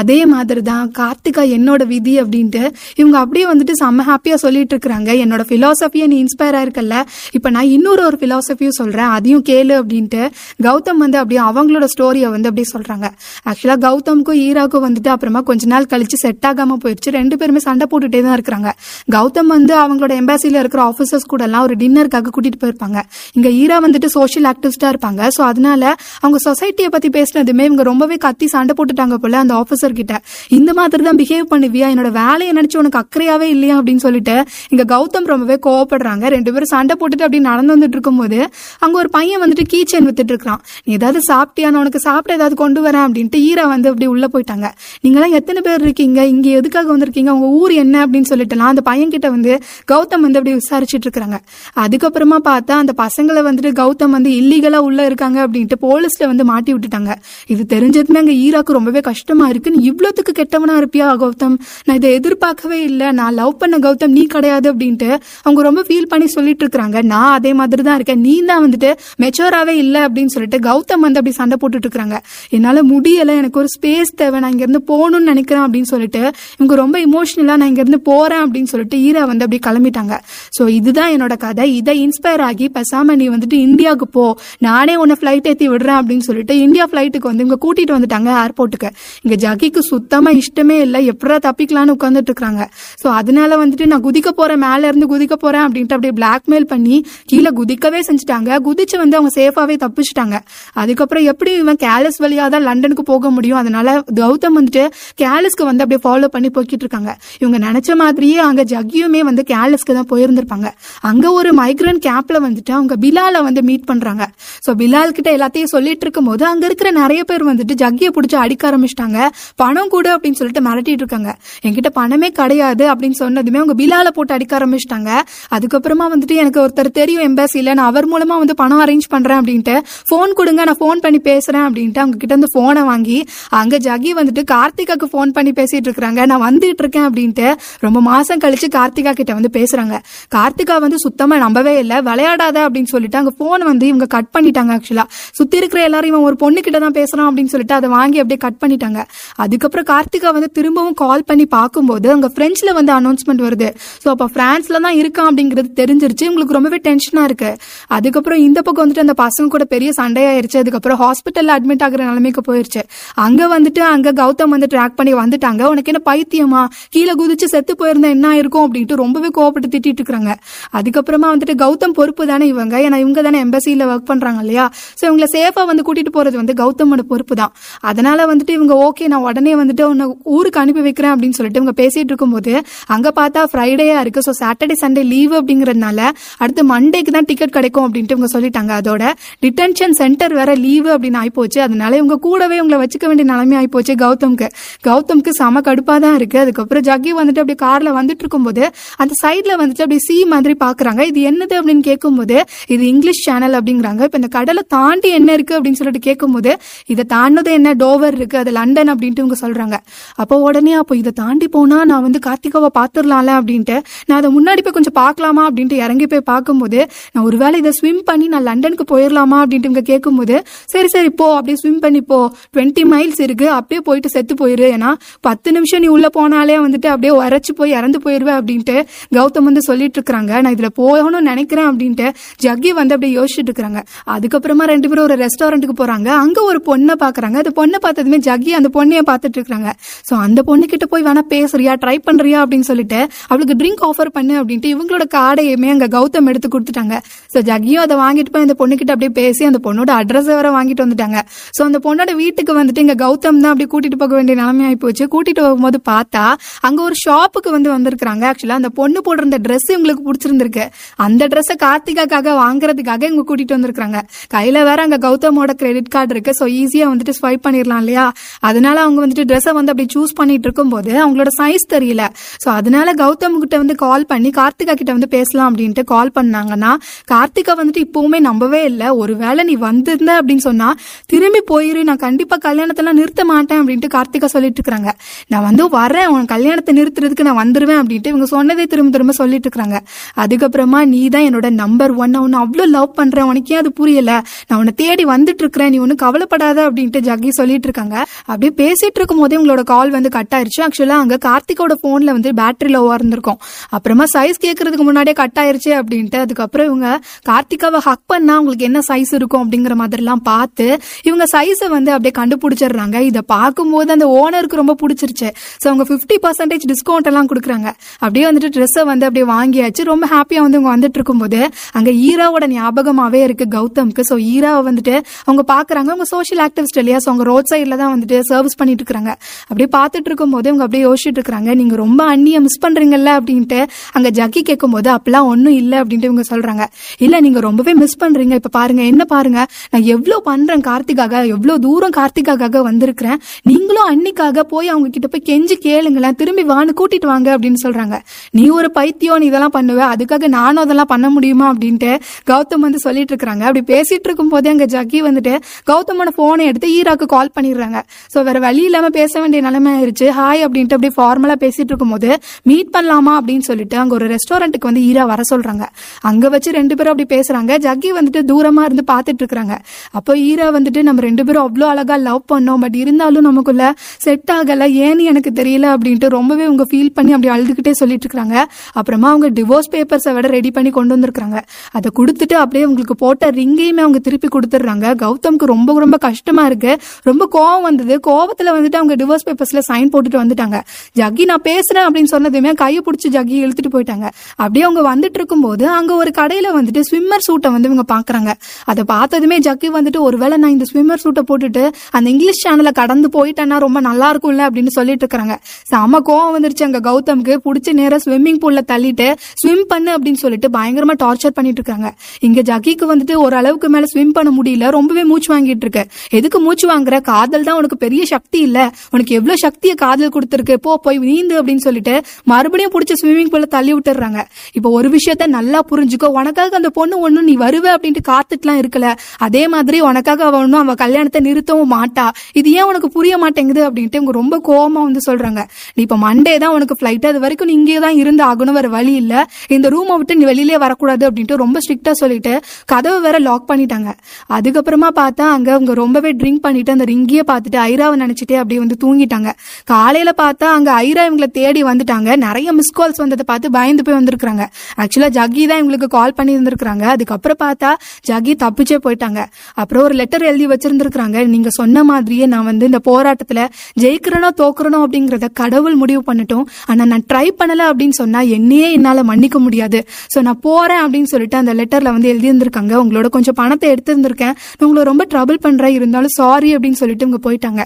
அதே மாதிரி தான் கார்த்திகா என்னோட விதி அப்படின்ட்டு இவங்க அப்படியே வந்துட்டு செம்ம ஹாப்பியா சொல்லிட்டு இருக்கிறாங்க. என்னோட பிலாசபியை நீ இன்ஸ்பயர் ஆயிருக்கல்ல. இப்ப நான் இன்னொரு ஒரு பிலாசபியும் சொல்றேன் அதையும் கேளு அப்படின்ட்டு கௌதம் வந்து அப்படியே அவங்களோட ஸ்டோரியை வந்து அப்படியே சொல்றாங்க. ஆக்சுவலா கௌதம்க்கும் ஈராக்கும் வந்துட்டு அப்புறமா கொஞ்ச நாள் கழிச்சு செட் ஆகாம போயிடுச்சு. ரெண்டு பேருமே சண்டை போட்டுட்டே தான் இருக்கிறாங்க. கௌதம் வந்து அவங்களோட எம்பாசில இருக்கிற ஆஃபீஸர்ஸ் கூட எல்லாம் ஒரு டின்னருக்காக கூட்டிட்டு போயிருப்பாங்க. இங்க ஈரா வந்துட்டு சோஷியல் ஆக்டிவிஸ்டாக இருப்பாங்க. ஸோ அதனால அவங்க சொசைட்டியை பத்தி பேசினதுமே இவங்க ரொம்பவே கத்தி சண்டை போட்டுட்டாங்க போல அந்த ஆஃபீஸர் கிட்ட. இந்த மாதிரி தான் பிஹேவ் பண்ணுவியா? என்னோட வேலையை நினச்சி உனக்கு அக்கறையாவே இல்லையா? அப்படின்னு சொல்லிட்டு இங்க கௌதம் ரொம்பவே கோவப்படுறாங்க. ரெண்டு பேரும் சண்டை போட்டுட்டு அப்படி நடந்து வந்துட்டு இருக்கும்போது அங்க ஒரு பையன் வந்துட்டு கீச்சன் வித்துட்டு இருக்கான் நீ ஏதாவது சாப்பிட்டியா? நான் உனக்கு சாப்பிட ஏதாவது கொண்டு வரேன் அப்படின்ட்டு ஈரா வந்து அப்படி உள்ள போயிட்டாங்க. நீங்களாம் எத்தனை பேர் இருக்கீங்க? இங்க எதுக்காக வந்திருக்கீங்க? உங்க ஊர் என்ன? அப்படின்னு சொல்லிட்டுலாம் அந்த பையன் கிட்ட வந்து கௌதம் வந்து அப்படி விசாரிச்சுட்டு இருக்காங்க அதுக்கப்புறமா பார்த்தா அந்த பசங்களை வந்துட்டு கௌதம் வந்து இல்லீகலா உள்ள இருக்காங்க அப்படின்ட்டு போலீஸ்ல வந்து மாட்டி விட்டுட்டாங்க. இது தெரிஞ்சதுமே அங்க ஈராக்கு ரொம்பவே கஷ்டமா இருக்கு. நீ இவ்வளவுக்கு கெட்டவனா இருப்பியா கௌதம்? நான் இதை எதிர்பார்க்கவே இல்லை. நான் லவ் பண்ண கௌதம் நீ கிடையாது அப்படின்ட்டு அவங்க ரொம்ப ஃபீல் பண்ணி சொல்லிட்டு இருக்காங்க நான் அதே மாதிரி தான் இருக்கேன். நீ தான் வந்துட்டு மெச்சோராவே இல்லை அப்படின்னு சொல்லிட்டு கௌதம் வந்து அப்படி சண்டை போட்டுட்டு இருக்கிறாங்க. என்னால் முடியலை எனக்கு ஒரு ஸ்பேஸ் தேவை நான் இங்கேருந்து போகணும்னு நினைக்கிறேன் அப்படின்னு சொல்லிட்டு இவங்க ரொம்ப இமோஷனலாக நான் இங்கேருந்து போகிறேன் போறேன் அப்படின்னு சொல்லிட்டு ஈரா வந்து அப்படி கிளம்பிட்டாங்க. ஸோ இதுதான் என்னோட கதை. இதை இன்ஸ்பயர் ஆகி பசாம நீ வந்துட்டு இந்தியாவுக்கு போ. நானே உன்னை ஃப்ளைட் ஏற்றி விடுறேன் அப்படின்னு சொல்லிட்டு இந்தியா ஃப்ளைட்டுக்கு வந்து இவங்க கூட்டிட்டு வந்துட்டாங்க ஏர்போர்ட்டுக்கு இங்கே ஜகிக்கு சுத்தமாக இஷ்டமே இல்லை. எப்படா தப்பிக்கலாம்னு உட்காந்துட்டு இருக்கிறாங்க ஸோ அதனால வந்துட்டு நான் குதிக்க போகிறேன் மேலே இருந்து குதிக்க போகிறேன் அப்படின்ட்டு அப்படியே பிளாக்மெயில் பண்ணி கீழே குதிக்க குதிக்கவே செஞ்சுட்டாங்க. குதிச்சு வந்து அவங்க சேஃபாவே தப்பிச்சிட்டாங்க. அதுக்கப்புறம் எப்படி இவன் கேலஸ் வழியா தான் லண்டனுக்கு போக முடியும்? அதனால கௌதம் வந்துட்டு கேலஸ்க்கு வந்து அப்படியே ஃபாலோ பண்ணி போய்கிட்டு இருக்காங்க. இவங்க நினைச்ச மாதிரியே அங்க ஜக்கியுமே வந்து கேலஸ்க்கு தான் போயிருந்திருப்பாங்க. அங்க ஒரு மைக்ரேன் கேப்ல வந்துட்டு அவங்க பிலால வந்து மீட் பண்றாங்க. சோ பிலால் கிட்ட எல்லாத்தையும் சொல்லிட்டு இருக்கும் போது அங்க இருக்கிற நிறைய பேர் வந்துட்டு ஜக்கியை பிடிச்சி அடிக்க ஆரம்பிச்சிட்டாங்க. பணம் கூட அப்படின்னு சொல்லிட்டு மிரட்டிட்டு இருக்காங்க. என்கிட்ட பணமே கிடையாது அப்படின்னு சொன்னதுமே அவங்க பிலால போட்டு அடிக்க ஆரம்பிச்சிட்டாங்க. அதுக்கப்புறமா வந்துட்டு எனக்கு ஒருத்தர் தெரியும் எம்பாசில நான் அவர் மூலமா வந்து பணம் அரேஞ்ச் பண்றேன் அப்படின்ட்டு ஃபோன் கொடுங்க நான் ஃபோன் பண்ணி பேசுறேன் அப்படின்ட்டு அவங்க கிட்ட இருந்து போனை வாங்கி அங்க ஜகி வந்துட்டு கார்த்திகாக்கு ஃபோன் பண்ணி பேசிட்டு இருக்கிறாங்க. நான் வந்துட்டு இருக்கேன் அப்படின்ட்டு ரொம்ப மாசம் கழிச்சு கார்த்திகா கிட்ட வந்து பேசுறாங்க. கார்த்திகா வந்து சுத்தமா நம்பவே இல்லை. விளையாடாத அப்படின்னு சொல்லிட்டு அங்க போன் வந்து இவங்க கட் பண்ணிட்டாங்க ஆக்சுவலா சுத்தி இருக்கிற எல்லாரும் இவன் ஒரு பொண்ணு கிட்ட தான் பேசுறான் அப்படின்னு சொல்லிட்டு அதை வாங்கி அப்படியே கட் பண்ணிட்டாங்க. அதுக்கப்புறம் கார்த்திகா வந்து திரும்பவும் கால் பண்ணி பார்க்கும்போது அங்க பிரெஞ்சில் வந்து அனௌன்ஸ்மெண்ட் வருது. ஸோ அப்போ பிரான்ஸ்ல தான் இருக்கான் அப்படிங்கிறது தெரிஞ்சிருச்சு. உங்களுக்கு ரொம்பவே டென்ஷனா இருக்கு. அதுக்கப்புறம் இந்த பக்கம் வந்துட்டு அந்த பசங்க கூட பெரிய சண்டையாயிருச்சு. அதுக்கப்புறம் ஹாஸ்பிட்டல்ல அட்மிட் ஆகுற நிலைமைக்கு போயிருச்சு. அங்க வந்துட்டு அங்க கௌதம் வந்து ட்ராக் பண்ணி வந்துட்டாங்க. உனக்கு என்ன பைத்தியமா? கீழே குதிச்சு செத்து போயிருந்தா என்ன ஆயிருக்கும்? அப்படின்ட்டு ரொம்பவே கோவப்பட்டு திட்டிட்டு இருக்காங்க அதுக்கப்புறமா வந்துட்டு கௌதம் பொறுப்பு தானே இவங்க? ஏன்னா இவங்க தானே எம்பசியில ஒர்க் பண்றாங்க இல்லையா? ஸோ இவங்களை சேஃபா வந்து கூட்டிட்டு போறது வந்து கௌதமோட பொறுப்பு தான். அதனால வந்துட்டு இவங்க ஓகே நான் உடனே வந்துட்டு உன்னை ஊருக்கு அனுப்பி வைக்கிறேன் அப்படின்னு சொல்லிட்டு இவங்க பேசிட்டு இருக்கும்போது அங்க பார்த்தா ஃப்ரைடேயா இருக்கு. ஸோ சாட்டர்டே சண்டே லீவ் அப்படிங்கறதுனால அடுத்து மண்டேக்கு தான் டிக்கெட் கிடைக்கும் அப்படின்ட்டு இவங்க சொல்லிட்டாங்க. அதோட டிடென்ஷன் சென்டர் வேற லீவு அப்படின்னு ஆயிப்போச்சு. அதனால இவங்க கூடவே இவங்களை வச்சுக்க வேண்டிய நிலைமை ஆயிப்போச்சு கௌதம்க்கு. கௌதம்க்கு செம கடுப்பா தான் இருக்கு. அதுக்கப்புறம் ஜக்கி வந்துட்டு அப்படியே கார்ல வந்துட்டு இருக்கும்போது அந்த சைட்ல வந்துட்டு அப்படியே சி மாதிரி பாக்குறாங்க. இது என்னது அப்படின்னு கேட்கும்போது இது இங்கிலீஷ் சேனல் அப்படிங்கிறாங்க. இப்ப இந்த கடலை தாண்டி என்ன இருக்கு அப்படின்னு சொல்லிட்டு கேட்கும்போது இதை தாண்டது என்ன? டோவர் இருக்கு. அது லண்டன் அப்படின்ட்டு இவங்க சொல்றாங்க. அப்போ உடனே அப்போ இதை தாண்டி போனா நான் வந்து கார்த்திகாவை பார்த்துடலாம்ல அப்படின்ட்டு நான் அதை முன்னாடி போய் கொஞ்சம் பார்க்கலாமா அப்படின்ட்டு இறங்கி போய் பார்க்கும்போது நான் ஒரு ஒருவேளை இதை ஸ்விம் பண்ணி நான் லண்டனுக்கு போயிடலாமா அப்படின்ட்டு இவங்க கேட்கும்போது சரி சரி போ அப்படியே ஸ்விம் பண்ணி போ. டுவெண்ட்டி மைல்ஸ் இருக்கு அப்படியே போயிட்டு செத்து போயிரு. ஏன்னா பத்து நிமிஷம் நீ உள்ள போனாலே வந்துட்டு அப்படியே உரைச்சு போய் இறந்து போயிருவேன் அப்படின்ட்டு கௌதம் வந்து சொல்லிட்டு இருக்கிறாங்க. நான் இதுல போகணும்னு நினைக்கிறேன் அப்படின்ட்டு ஜக்கி வந்து அப்படியே யோசிச்சுட்டு இருக்கிறாங்க. அதுக்கப்புறமா ரெண்டு பேரும் ஒரு ரெஸ்டாரண்ட்டுக்கு போறாங்க. அங்க ஒரு பொண்ணை பாக்குறாங்க. அந்த பொண்ணை பார்த்ததுமே ஜக்கி அந்த பொண்ணையே பார்த்துட்டு இருக்கிறாங்க. சோ அந்த பொண்ணு கிட்ட போய் வேணா பேசுறியா ட்ரை பண்றியா அப்படின்னு சொல்லிட்டு அவளுக்கு ட்ரிங்க் ஆஃபர் பண்ணு அப்படின்ட்டு இவங்களோட கார்டையுமே அங்க கௌதம் எடுத்து கொடுத்துட்டாங்க. ஸோ ஜக்கியும் அதை வாங்கிட்டு போய் அந்த பொண்ணுக்கிட்ட அப்படியே பேசி அந்த பொண்ணோட அட்ரஸ் வேற வாங்கிட்டு வந்துட்டாங்க. ஸோ அந்த பொண்ணோட வீட்டுக்கு வந்துட்டு இங்கே கௌதம் தான் அப்படியே கூட்டிட்டு போக வேண்டிய நிலைமையாகி போச்சு கூட்டிட்டு போகும்போது பார்த்தா அங்கே ஒரு ஷாப்புக்கு வந்து வந்திருக்கிறாங்க. ஆக்சுவலாக அந்த பொண்ணு போட்டிருந்த ட்ரெஸ் இவங்களுக்கு பிடிச்சிருந்துருக்கு. அந்த ட்ரெஸ்ஸை கார்த்திகாக்காக வாங்குறதுக்காக இவங்க கூட்டிட்டு வந்திருக்காங்க கையில வேற அங்க கௌதமோட கிரெடிட் கார்டு இருக்கு. ஸோ ஈஸியா வந்துட்டு ஸ்வைப் பண்ணிடலாம் இல்லையா? அதனால அவங்க வந்துட்டு ட்ரெஸ்ஸை வந்து அப்படி சூஸ் பண்ணிட்டு இருக்கும்போது அவங்களோட சைஸ் தெரியல. ஸோ அதனால கௌதம் கிட்ட வந்து கால் பண்ணி கார்த்திகா கிட்ட வந்து பேசலாம் அப்படின்ட்டு கால் பண்ணாங்கன்னா கார்த்திகா வந்துட்டு இப்பவுமே நம்பவே இல்லை. ஒருவேளை நீ வந்திருந்த அப்படின்னு சொன்னா திரும்பி போயிரு நான் கண்டிப்பா கல்யாணத்தெல்லாம் நிறுத்த மாட்டேன் அப்படின்ட்டு கார்த்திகா சொல்லிட்டு இருக்கிறாங்க. நான் வந்து வரேன் உன் கல்யாணத்தை நிறுத்துறதுக்கு நான் வந்துருவேன் அப்படின்ட்டு இவங்க சொன்னதே திரும்ப திரும்ப சொல்லிட்டு இருக்கிறாங்க. அதுக்கப்புறமா நீ தான் என்னோட நம்பர் ஒன் நான் உன்னை அவ்வளோ லவ் பண்றேன். உனக்கே அது புரியல. நான் உன்னை தேடி வந்துட்டு இருக்கிறேன். நீ ஒன்றும் கவலைப்படாத அப்படின்ட்டு ஜக்கி சொல்லிட்டு இருக்காங்க. அப்படியே பேசிட்டு இருக்கும் போதே உங்களோட கால் வந்து கட் ஆயிருச்சு. ஆக்சுவலா அங்க கார்த்திகோட போன்ல வந்து பேட்டரி லோவா இருந்திருக்கும் அப்புறமா சைஸ் கேட்கறதுக்கு முன்னாடியே கட் ஆயிருச்சு அப்படின்ட்டு அதுக்கப்புறம் இவங்க கார்த்திகாவை ஹக் பண்ணா உங்களுக்கு என்ன சைஸ் இருக்கும் அப்படிங்கிற மாதிரிலாம் பார்த்து இவங்க சைஸை வந்து அப்படியே கண்டுபிடிச்சிடுறாங்க. இதை பார்க்கும்போது அந்த ஓனருக்கு ரொம்ப பிடிச்சிருச்சு. ஸோ அவங்க ஃபிஃப்டி பர்சன்டேஜ் டிஸ்கவுண்ட் எல்லாம் கொடுக்குறாங்க. அப்படியே வந்துட்டு ட்ரெஸ்ஸை வந்து அப்படியே வாங்கியாச்சு. ரொம்ப ஹாப்பியாக வந்து இவங்க வந்துட்டு இருக்கும்போது அங்க ஈராவோட ஞாபகமாவே இருக்கு கௌதம்க்கு. ஸோ ஈராவை வந்துட்டு அவங்க பார்க்குறாங்க. அவங்க சோஷியல் ஆக்டிவிஸ்ட் இல்லையா? ஸோ அவங்க ரோட் சைடில் தான் வந்துட்டு சர்வீஸ் பண்ணிட்டு இருக்காங்க அப்படியே பார்த்துட்டு இருக்கும்போது இவங்க அப்படியே யோசிச்சுட்டு இருக்காங்க நீங்க ரொம்ப அண்ணியை மிஸ் பண்றீங்கல்ல அப்படின்ட்டு அங்க ஜக்கி கேட்கும்போது அப்பெல்லாம் ஒன்றும் இல்லை அப்படின்ட்டு இவங்க சொல்றாங்க. இல்ல நீங்க ரொம்பவே மிஸ் பண்றீங்க. இப்ப பாருங்க என்ன பாருங்க? நான் எவ்வளவு பண்றேன் கார்த்திகாக எவ்வளவு தூரம் கார்த்திகாக வந்திருக்கிறேன். நீங்களும் அன்னிக்காக போய் அவங்க கிட்ட போய் கெஞ்சி கேளுங்களேன். திரும்பி வான்னு கூட்டிட்டு வாங்க அப்படின்னு சொல்றாங்க. நீ ஒரு பைத்தியம் நீ இதெல்லாம் பண்ணுவ. அதுக்காக நானும் அதெல்லாம் பண்ண முடியுமா அப்படின்ட்டு கௌதம் வந்து சொல்லிட்டு இருக்காங்க அப்படி பேசிட்டு இருக்கும் போதே அங்க ஜக்கி வந்துட்டு கௌதமோட போனை எடுத்து ஈராக்கு கால் பண்ணிடுறாங்க. சோ வேற வழி இல்லாம பேச வேண்டிய நிலைமை ஆயிருச்சு. ஹாய் அப்படின்ட்டு அப்படியே ஃபார்மலா பேசிட்டு இருக்கும்போது மீட் பண்ணலாமா? அப்படின்னு சொல்லிட்டு அங்க ஒரு ரெஸ்டாரண்ட்டுக்கு வந்து ஈரா வர சொல்றாங்க. அங்க வச்சு ரெண்டு பேரும் அப்படி பேசுறாங்க. ஜக்கி வந்துட்டு தூரமா இருந்து பாத்துட்டு இருக்காங்க அப்போ ஈரா வந்துட்டு நம்ம ரெண்டு பேரும் அவ்வளோ அழகா லவ் பண்ணோம். பட் இருந்தாலும் நமக்குள்ள செட் ஆகல. ஏன்னு எனக்கு தெரியல அப்படின்ட்டு ரொம்பவே அவங்க ஃபீல் பண்ணி அப்படி அழுதுகிட்டே சொல்லிட்டு இருக்காங்க அப்புறமா அவங்க டிவோர்ஸ் பேப்பர்ஸை விட ரெடி பண்ணி கொண்டு வந்திருக்காங்க அதை கொடுத்துட்டு அப்படியே உங்களுக்கு போட்ட ரிங்கையுமே அவங்க திருப்பி கொடுத்துட்றாங்க. கௌதம்க்கு ரொம்ப ரொம்ப கஷ்டமா இருக்கு. ரொம்ப கோவம் வந்தது. கோவத்துல வந்துட்டு அவங்க டிவோர்ஸ் பேப்பர்ஸ்ல சைன் போட்டுட்டு வந்துட்டாங்க. ஜக்கி நான் பேசுறேன் அப்படின்னு சொன்னதுமே கையை பிடிச்சி ஜக்கி இழுத்துட்டு போயிட்டாங்க. அப்படியே அவங்க வந்துட்டு இருக்கும்போது அங்க ஒரு கடையில வந்துட்டு ஸ்விம்மர் சூட்டை வந்து இவங்க பாக்குறாங்க. அதை பார்த்ததுமே ஜக்கி வந்துட்டு ஒருவேளை நான் இந்த ஸ்விம்மர் சூட்டை போட்டுட்டு அந்த இங்கிலீஷ் சேனலை கடந்து போயிட்டேன்னா ரொம்ப நல்லா இருக்கும்ல அப்படின்னு சொல்லிட்டு இருக்காங்க. செம கோவம் வந்துருச்சு அங்க கௌதம்க்கு. பிடிச்ச நேரம் ஸ்விம்மிங் பூல்ல தள்ளிட்டு ஸ்விம் பண்ணு அப்படின்னு சொல்லிட்டு பயங்கரமா டார்ச்சர் பண்ணிட்டு இருக்காங்க. இங்க ஜக்கிக்கு வந்துட்டு ஒரு அளவுக்கு மேல ஸ்விம் பண்ண முடியல. ரொம்பவே மூச்சு வாங்கிட்டு இருக்கு. எதுக்கு மூச்சு வாங்குற? காதல் தான் உனக்கு பெரிய சக்தி இல்ல. உனக்கு எவ்வளவு சக்தியை காதல் கொடுத்துருக்கு? போ போய் நீந்து அப்படின்னு சொல்லிட்டு மறுபடியும் பிடிச்ச ஸ்விம்மிங் பூல்ல தள்ளி விட்டுறாங்க. இப்போ ஒரு விஷயத்த நல்லா புரிஞ்சுக்கோ. உனக்காக அந்த அந்த பொண்ணு ஒன்றும் நீ வருவ அப்படின்ட்டு காத்துட்டுலாம் இருக்கல. அதே மாதிரி உனக்காக அவ ஒன்றும் அவ கல்யாணத்தை நிறுத்தவும் மாட்டா. இது ஏன் உனக்கு புரிய மாட்டேங்குது அப்படின்ட்டு இவங்க ரொம்ப கோபமா வந்து சொல்றாங்க. நீ இப்ப மண்டே தான் உனக்கு ஃபிளைட் அது வரைக்கும் நீ இங்கே தான் இருந்து ஆகணும் வேற வழி இல்ல. இந்த ரூமை விட்டு நீ வெளியிலே வரக்கூடாது அப்படின்ட்டு ரொம்ப ஸ்ட்ரிக்டா சொல்லிட்டு கதவை வேற லாக் பண்ணிட்டாங்க. அதுக்கப்புறமா பார்த்தா அங்க அவங்க ரொம்பவே ட்ரிங்க் பண்ணிட்டு அந்த ரிங்கியே பார்த்துட்டு ஐராவை நினைச்சிட்டே அப்படியே வந்து தூங்கிட்டாங்க. காலையில பார்த்தா அங்க ஐரா இவங்களை தேடி வந்துட்டாங்க. நிறைய மிஸ் கால்ஸ் வந்ததை பார்த்து பயந்து போய் வந்திருக்காங்க ஆக்சுவலா ஜக்கி தான் இவங்களுக்கு கால் பண்ணி இருந்திருக்காங்க அதுக்கப்புறம் பார்த்தா ஜாகி தப்பிச்சே போயிட்டாங்க. அப்புறம் ஒரு லெட்டர் எழுதி வச்சிருந்திருக்காங்க நீங்க சொன்ன மாதிரியே நான் வந்து இந்த போராட்டத்துல ஜெயிக்கிறனோ தோக்குறனோ அப்படிங்கறத கடவுள் முடிவு பண்ணிட்டோம். ஆனா நான் ட்ரை பண்ணல அப்படின்னு சொன்னா என்னையே என்னால மன்னிக்க முடியாது. சோ நான் போறேன் அப்படின்னு சொல்லிட்டு அந்த லெட்டர்ல வந்து எழுதி இருந்திருக்காங்க உங்களோட கொஞ்சம் பணத்தை எடுத்திருந்திருக்கேன். உங்களை ரொம்ப ட்ரபிள் பண்றேன். இருந்தாலும் சாரி அப்படின்னு சொல்லிட்டு இவங்க போயிட்டாங்க.